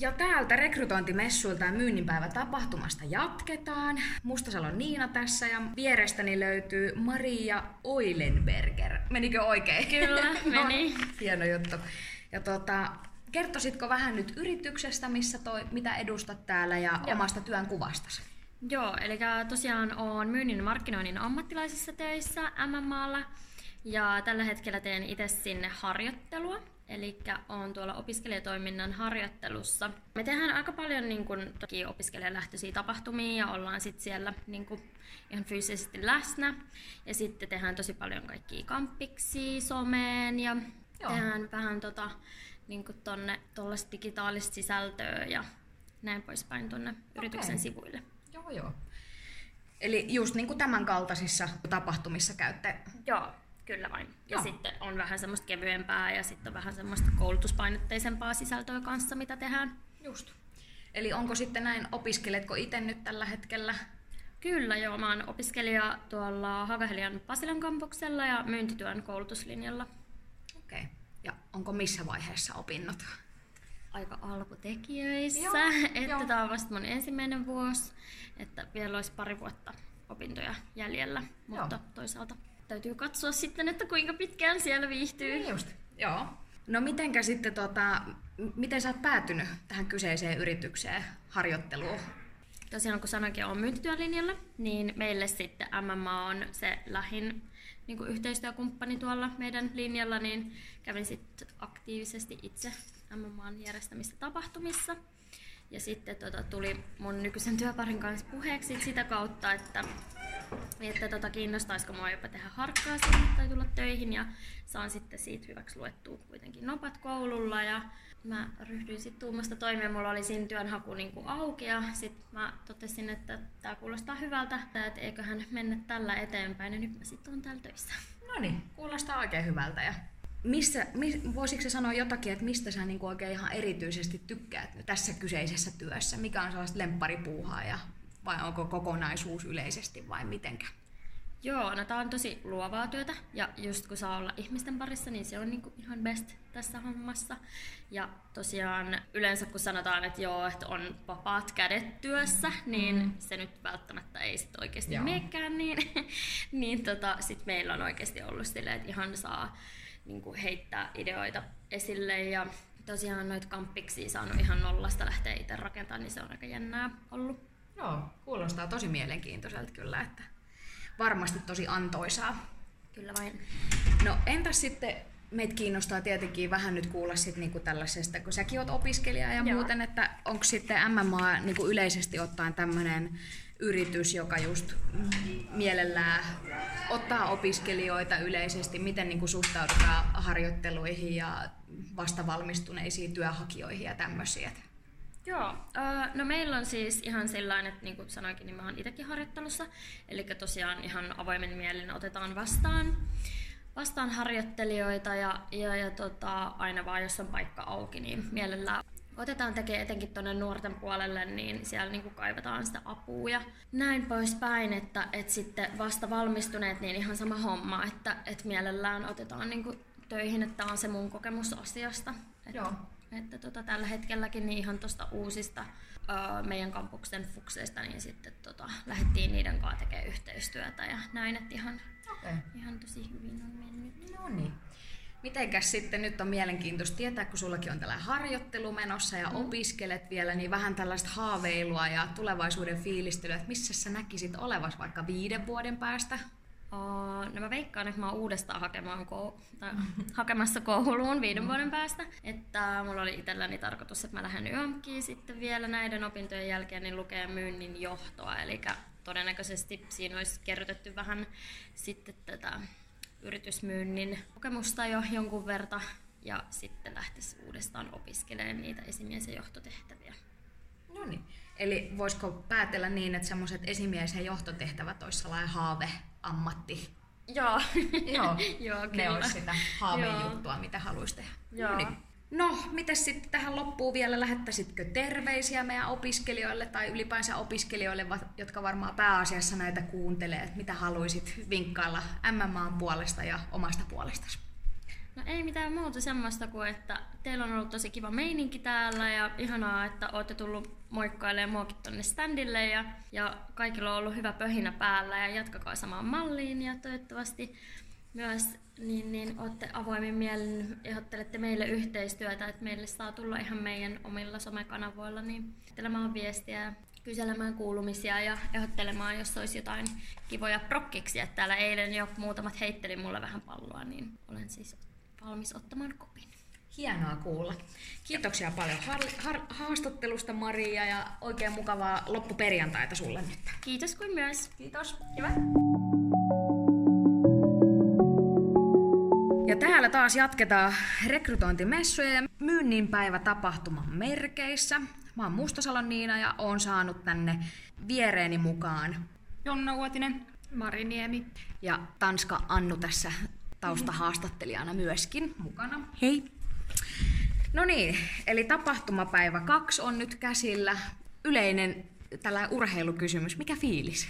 Ja täältä rekrytointimessuilta ja myynninpäivä tapahtumasta jatketaan. Mustasalon Niina tässä ja vierestäni löytyy Maria Oilenberger. Menikö oikein? Kyllä, meni. no, hieno juttu. Ja tota, kertoisitko vähän nyt yrityksestä, missä toi, mitä edustat täällä ja Joo. omasta työn kuvastasi? Joo, eli tosiaan olen myynnin markkinoinnin ammattilaisissa töissä MMAlla ja tällä hetkellä teen itse sinne harjoittelua. Eli on tuolla opiskelijatoiminnan harjoittelussa. Me tehdään aika paljon niin kun, toki opiskelijalähtöisiä tapahtumia ja ollaan sitten siellä niin kun, ihan fyysisesti läsnä. Ja sitten tehdään tosi paljon kaikkia kampiksi, someen ja Joo. tehdään vähän tota, niin tonne digitaalista sisältöä ja näin poispäin tuonne okay. yrityksen sivuille. Joo, joo. Eli just niin kuin tämän kaltaisissa tapahtumissa käytte Joo, kyllä vain. Ja Joo. sitten on vähän semmoista kevyempää ja sitten on vähän semmoista koulutuspainotteisempaa sisältöä kanssa, mitä tehdään. Just. Eli onko sitten näin, opiskeletko itse nyt tällä hetkellä? Kyllä joo, mä oon opiskelija tuolla Hagahelian Pasilan kampuksella ja myyntityön koulutuslinjalla. Okei. Okay. Ja onko missä vaiheessa opinnot? aika alkutekijöissä, Joo, että tämä on vasta mun ensimmäinen vuosi, että vielä olisi pari vuotta opintoja jäljellä, mutta Joo. toisaalta täytyy katsoa sitten, että kuinka pitkään siellä viihtyy. Niin just. Joo. No mitenkä sitten, tota, miten sä oot päätynyt tähän kyseiseen yritykseen, harjoitteluun? Tosiaan kun sanoinkin, on myyntityölinjalla, niin meille sitten MMA on se lähin niin kuin yhteistyökumppani tuolla meidän linjalla, niin kävin sitten aktiivisesti itse MMAn järjestämistä tapahtumissa. Ja sitten tota, tuli mun nykyisen työparin kanssa puheeksi sitä kautta, että, että tota, kiinnostaisiko mua jopa tehdä harkkaa sinne tai tulla töihin. Ja saan sitten siitä hyväksi luettua kuitenkin nopat koululla. Ja mä ryhdyin sitten tuumasta toimeen. Mulla oli siinä työnhaku niin kuin auki ja sitten mä totesin, että tämä kuulostaa hyvältä, että eiköhän mennä tällä eteenpäin. Ja nyt mä sitten oon täällä töissä. No niin, kuulostaa oikein hyvältä. Ja missä, mis, voisitko sä sanoa jotakin, että mistä sä niin oikein ihan erityisesti tykkäät tässä kyseisessä työssä? Mikä on sellaista lempparipuuhaa ja vai onko kokonaisuus yleisesti vai mitenkä? Joo, no tää on tosi luovaa työtä ja just kun saa olla ihmisten parissa, niin se on niinku ihan best tässä hommassa. Ja tosiaan yleensä kun sanotaan, että joo, että on vapaat kädet työssä, niin mm. se nyt välttämättä ei sit oikeasti meekään niin. niin tota, sit meillä on oikeasti ollut silleen, että ihan saa niin kuin heittää ideoita esille ja tosiaan noita kamppiksi saanut ihan nollasta lähteä itse rakentamaan, niin se on aika jännää ollut. Joo, kuulostaa tosi mielenkiintoiselta kyllä, että varmasti tosi antoisaa. Kyllä vain. No entäs sitten meitä kiinnostaa tietenkin vähän nyt kuulla sit niinku tällaisesta, kun säkin oot opiskelija ja Joo. muuten, että onko sitten MMA niinku yleisesti ottaen tämmöinen yritys, joka just mielellään ottaa opiskelijoita yleisesti, miten niin kuin suhtaudutaan harjoitteluihin ja vastavalmistuneisiin työhakijoihin ja tämmöisiä? Joo, no meillä on siis ihan sellainen, että niin kuin sanoinkin, niin mä oon itsekin harjoittelussa, eli tosiaan ihan avoimen mielin otetaan vastaan, vastaan harjoittelijoita ja, ja, ja tota, aina vaan jos on paikka auki, niin mielellään otetaan tekee etenkin tuonne nuorten puolelle, niin siellä niin kuin kaivataan sitä apua ja näin poispäin, että, että sitten vasta valmistuneet, niin ihan sama homma, että, että mielellään otetaan niin kuin töihin, että tämä on se mun kokemus asiasta. Että, Joo. Että tota, tällä hetkelläkin niin ihan tuosta uusista ö, meidän kampuksen fukseista, niin sitten tota, lähdettiin niiden kanssa tekemään yhteistyötä ja näin, että ihan, okay. ihan tosi hyvin on mennyt. No niin. Mitenkäs sitten nyt on mielenkiintoista tietää, kun sullakin on tällainen harjoittelu menossa ja mm. opiskelet vielä, niin vähän tällaista haaveilua ja tulevaisuuden fiilistelyä, että missä sä näkisit olevas vaikka viiden vuoden päästä? No mä veikkaan, että mä oon uudestaan hakemaan kou- tai hakemassa kouluun viiden mm. vuoden päästä. Että mulla oli itselläni tarkoitus, että mä lähden YMKiin sitten vielä näiden opintojen jälkeen niin lukee myynnin johtoa. Eli todennäköisesti siinä olisi kerrotettu vähän sitten tätä yritysmyynnin kokemusta jo jonkun verta ja sitten lähtisi uudestaan opiskelemaan niitä esimies- ja johtotehtäviä. No niin. Eli voisiko päätellä niin, että semmoiset esimies- ja johtotehtävät olisi sellainen haave-ammatti? Joo. Joo, Joo kyllä. ne olisi sitä haavejuttua, mitä haluaisi tehdä. Joo. No niin. No, miten sitten tähän loppuun vielä, lähettäisitkö terveisiä meidän opiskelijoille tai ylipäänsä opiskelijoille, jotka varmaan pääasiassa näitä kuuntelee, että mitä haluaisit vinkkailla MMAn puolesta ja omasta puolestasi? No ei mitään muuta semmoista kuin, että teillä on ollut tosi kiva meininki täällä ja ihanaa, että olette tullut moikkailemaan muakin tonne standille ja, ja kaikilla on ollut hyvä pöhinä päällä ja jatkakaa samaan malliin ja toivottavasti myös niin, niin olette avoimin mielin, ehdottelette meille yhteistyötä, että meille saa tulla ihan meidän omilla somekanavoilla niin telemaan viestiä ja kyselemään kuulumisia ja ehdottelemaan, jos olisi jotain kivoja prokkiksia. Täällä eilen jo muutamat heitteli mulle vähän palloa, niin olen siis valmis ottamaan kopin. Hienoa kuulla. Kiitoksia paljon har- har- haastattelusta Maria ja oikein mukavaa loppuperjantaita sulle nyt. Kiitos kuin myös. Kiitos. Hyvä. Ja täällä taas jatketaan rekrytointimessuja ja myynninpäivä tapahtuman merkeissä. Mä oon Mustasalon Niina ja oon saanut tänne viereeni mukaan Jonna Uotinen. Mari Niemi. ja Tanska Annu tässä taustahaastattelijana myöskin mukana. Hei. No niin, eli tapahtumapäivä 2 on nyt käsillä. Yleinen tällä urheilukysymys. Mikä fiilis?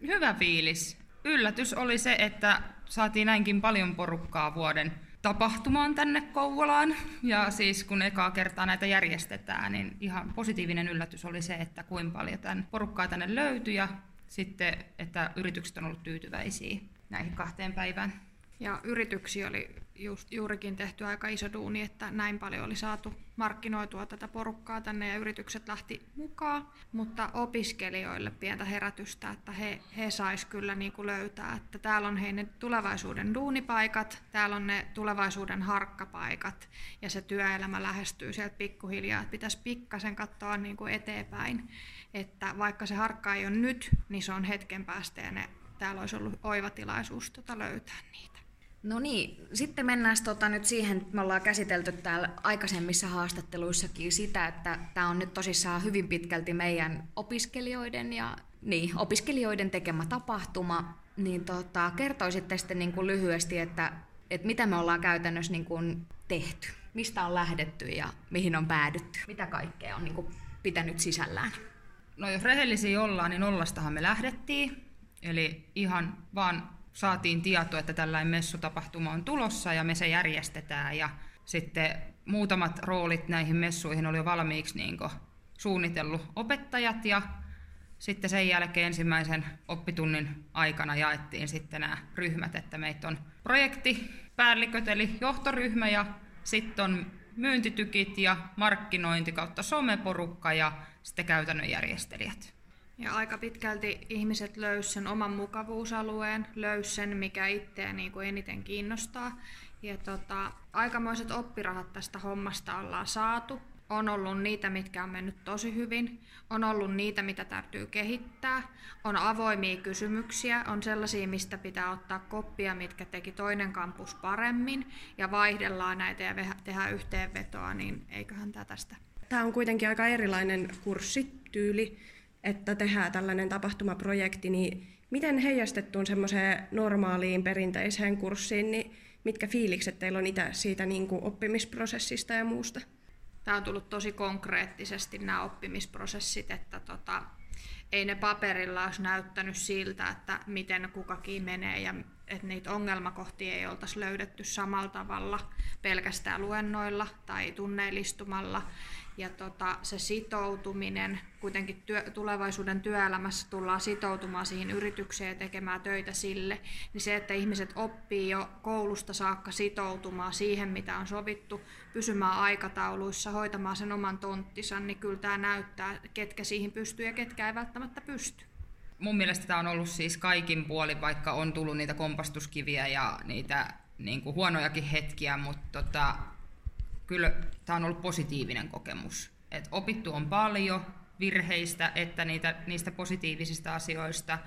Hyvä fiilis. Yllätys oli se, että saatiin näinkin paljon porukkaa vuoden tapahtumaan tänne Kouvolaan. Ja siis kun ekaa kertaa näitä järjestetään, niin ihan positiivinen yllätys oli se, että kuinka paljon tämän porukkaa tänne löytyi ja sitten, että yritykset on ollut tyytyväisiä näihin kahteen päivään. Ja yrityksiä oli just, juurikin tehty aika iso duuni, että näin paljon oli saatu markkinoitua tätä porukkaa tänne ja yritykset lähti mukaan. Mutta opiskelijoille pientä herätystä, että he, he sais kyllä niin kuin löytää, että täällä on he ne tulevaisuuden duunipaikat, täällä on ne tulevaisuuden harkkapaikat ja se työelämä lähestyy sieltä pikkuhiljaa, että pitäisi pikkasen katsoa niin kuin eteenpäin, että vaikka se harkka ei ole nyt, niin se on hetken päästä ja ne, täällä olisi ollut oiva tilaisuus tota löytää niitä. No niin, sitten mennään tota nyt siihen, me ollaan käsitelty täällä aikaisemmissa haastatteluissakin sitä, että tämä on nyt tosissaan hyvin pitkälti meidän opiskelijoiden ja niin, opiskelijoiden tekemä tapahtuma. Niin tota, kertoisitte sitten niin kuin lyhyesti, että, että mitä me ollaan käytännössä niin kuin tehty, mistä on lähdetty ja mihin on päädytty, mitä kaikkea on niin kuin pitänyt sisällään. No jos rehellisiä ollaan, niin nollastahan me lähdettiin. Eli ihan vaan saatiin tietoa, että tällainen messutapahtuma on tulossa ja me se järjestetään. Ja sitten muutamat roolit näihin messuihin oli jo valmiiksi niin suunnitellut opettajat ja sitten sen jälkeen ensimmäisen oppitunnin aikana jaettiin sitten nämä ryhmät, että meitä on projektipäälliköt eli johtoryhmä ja sitten on myyntitykit ja markkinointi kautta someporukka ja sitten käytännön järjestelijät. Ja aika pitkälti ihmiset löysivät sen oman mukavuusalueen, löysivät sen, mikä itseä niin kuin eniten kiinnostaa. Ja tota, aikamoiset oppirahat tästä hommasta ollaan saatu. On ollut niitä, mitkä on mennyt tosi hyvin. On ollut niitä, mitä täytyy kehittää. On avoimia kysymyksiä. On sellaisia, mistä pitää ottaa koppia, mitkä teki toinen kampus paremmin. Ja vaihdellaan näitä ja tehdään yhteenvetoa, niin eiköhän tämä tästä. Tämä on kuitenkin aika erilainen kurssityyli että tehdään tällainen tapahtumaprojekti, niin miten heijastettuun semmoiseen normaaliin perinteiseen kurssiin, niin mitkä fiilikset teillä on itse siitä niin kuin oppimisprosessista ja muusta? Tämä on tullut tosi konkreettisesti nämä oppimisprosessit, että tota, ei ne paperilla olisi näyttänyt siltä, että miten kukakin menee ja että niitä ongelmakohtia ei oltaisi löydetty samalla tavalla pelkästään luennoilla tai tunneillistumalla. Ja tota, se sitoutuminen, kuitenkin työ, tulevaisuuden työelämässä tullaan sitoutumaan siihen yritykseen ja tekemään töitä sille, niin se, että ihmiset oppii jo koulusta saakka sitoutumaan siihen, mitä on sovittu, pysymään aikatauluissa, hoitamaan sen oman tonttinsa, niin kyllä tämä näyttää, ketkä siihen pystyy ja ketkä ei välttämättä pysty mun mielestä tämä on ollut siis kaikin puolin, vaikka on tullut niitä kompastuskiviä ja niitä niin kuin huonojakin hetkiä, mutta tota, kyllä tämä on ollut positiivinen kokemus. Et opittu on paljon virheistä, että niitä, niistä positiivisista asioista,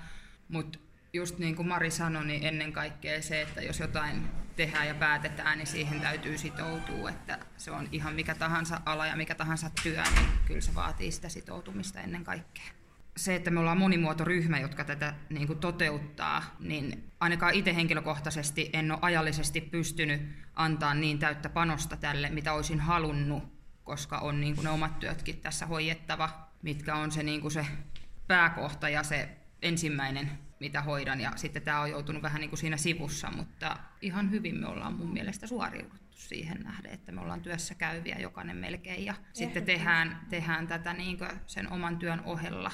mutta just niin kuin Mari sanoi, niin ennen kaikkea se, että jos jotain tehdään ja päätetään, niin siihen täytyy sitoutua, että se on ihan mikä tahansa ala ja mikä tahansa työ, niin kyllä se vaatii sitä sitoutumista ennen kaikkea se, että me ollaan monimuotoryhmä, jotka tätä niin kuin toteuttaa, niin ainakaan itse henkilökohtaisesti en ole ajallisesti pystynyt antaa niin täyttä panosta tälle, mitä olisin halunnut, koska on niin kuin ne omat työtkin tässä hoidettava, mitkä on se, niin kuin se pääkohta ja se ensimmäinen, mitä hoidan. Ja sitten tämä on joutunut vähän niin kuin siinä sivussa, mutta ihan hyvin me ollaan mun mielestä suoriuduttu. siihen nähden, että me ollaan työssä käyviä jokainen melkein ja sitten tehdään, tehdään tätä niin sen oman työn ohella.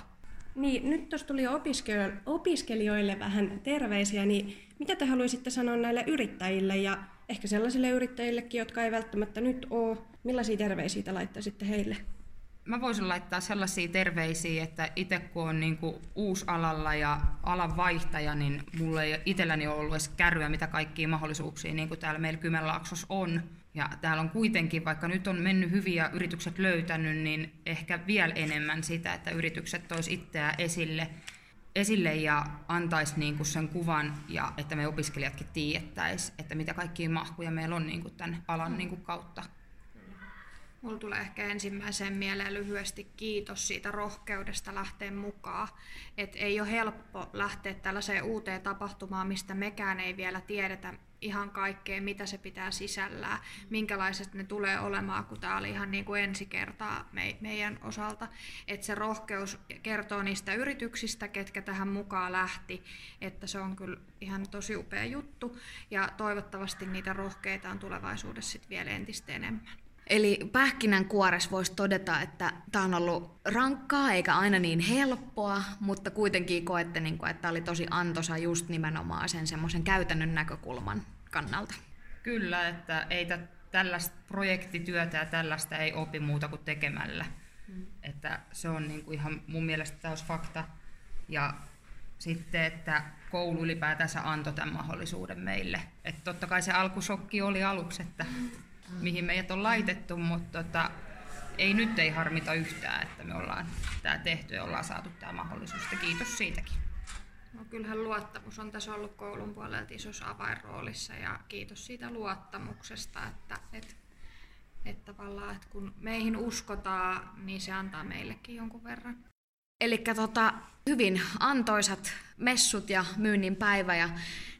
Niin, nyt tuossa tuli opiskelijoille, vähän terveisiä, niin mitä te haluaisitte sanoa näille yrittäjille ja ehkä sellaisille yrittäjillekin, jotka ei välttämättä nyt ole, millaisia terveisiä te laittaisitte heille? Mä voisin laittaa sellaisia terveisiä, että itse kun on niin alalla ja alan vaihtaja, niin mulla ei itselläni ole ollut edes kärryä, mitä kaikkia mahdollisuuksia niin kuin täällä meillä Kymenlaaksossa on. Ja täällä on kuitenkin, vaikka nyt on mennyt hyviä yritykset löytänyt, niin ehkä vielä enemmän sitä, että yritykset tois itseään esille, esille ja antaisi niin kuin sen kuvan, ja että me opiskelijatkin tiedettäisiin, että mitä kaikkia mahkuja meillä on niin kuin tämän alan niin kuin kautta. Mulla tulee ehkä ensimmäiseen mieleen lyhyesti kiitos siitä rohkeudesta lähteä mukaan. Et ei ole helppo lähteä tällaiseen uuteen tapahtumaan, mistä mekään ei vielä tiedetä ihan kaikkea, mitä se pitää sisällään, minkälaiset ne tulee olemaan, kun tämä oli ihan niin kuin ensi kertaa me, meidän osalta. Että se rohkeus kertoo niistä yrityksistä, ketkä tähän mukaan lähti, että se on kyllä ihan tosi upea juttu ja toivottavasti niitä rohkeita on tulevaisuudessa sitten vielä entistä enemmän. Eli pähkinän kuores voisi todeta, että tämä on ollut rankkaa eikä aina niin helppoa, mutta kuitenkin koette, niin kuin, että tämä oli tosi antoisa just nimenomaan sen semmoisen käytännön näkökulman kannalta. Kyllä, että ei tällaista projektityötä ja tällaista ei opi muuta kuin tekemällä. Mm. Että se on niin kuin ihan mun mielestä täys fakta. Ja sitten, että koulu ylipäätänsä antoi tämän mahdollisuuden meille. Että totta kai se alkusokki oli aluksi, että mihin meidät on laitettu, mutta tota, ei nyt ei harmita yhtään, että me ollaan tämä tehty ja ollaan saatu tämä mahdollisuus. Ja kiitos siitäkin. No, kyllähän luottamus on tässä ollut koulun puolelta isossa avainroolissa ja kiitos siitä luottamuksesta, että, että, että tavallaan, että kun meihin uskotaan, niin se antaa meillekin jonkun verran. Eli tota, hyvin antoisat messut ja myynnin päivä ja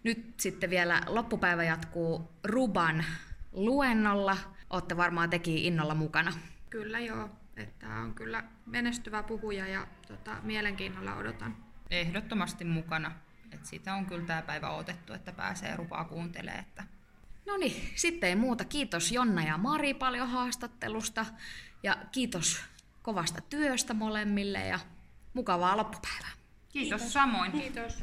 nyt sitten vielä loppupäivä jatkuu Ruban luennolla. Olette varmaan teki innolla mukana. Kyllä joo, että on kyllä menestyvä puhuja ja tota, mielenkiinnolla odotan. Ehdottomasti mukana. Et sitä on kyllä tämä päivä otettu, että pääsee rupaa kuuntelemaan. Että... No niin, sitten ei muuta. Kiitos Jonna ja Mari paljon haastattelusta ja kiitos kovasta työstä molemmille ja mukavaa loppupäivää. Kiitos, Kiitos. samoin. Kiitos.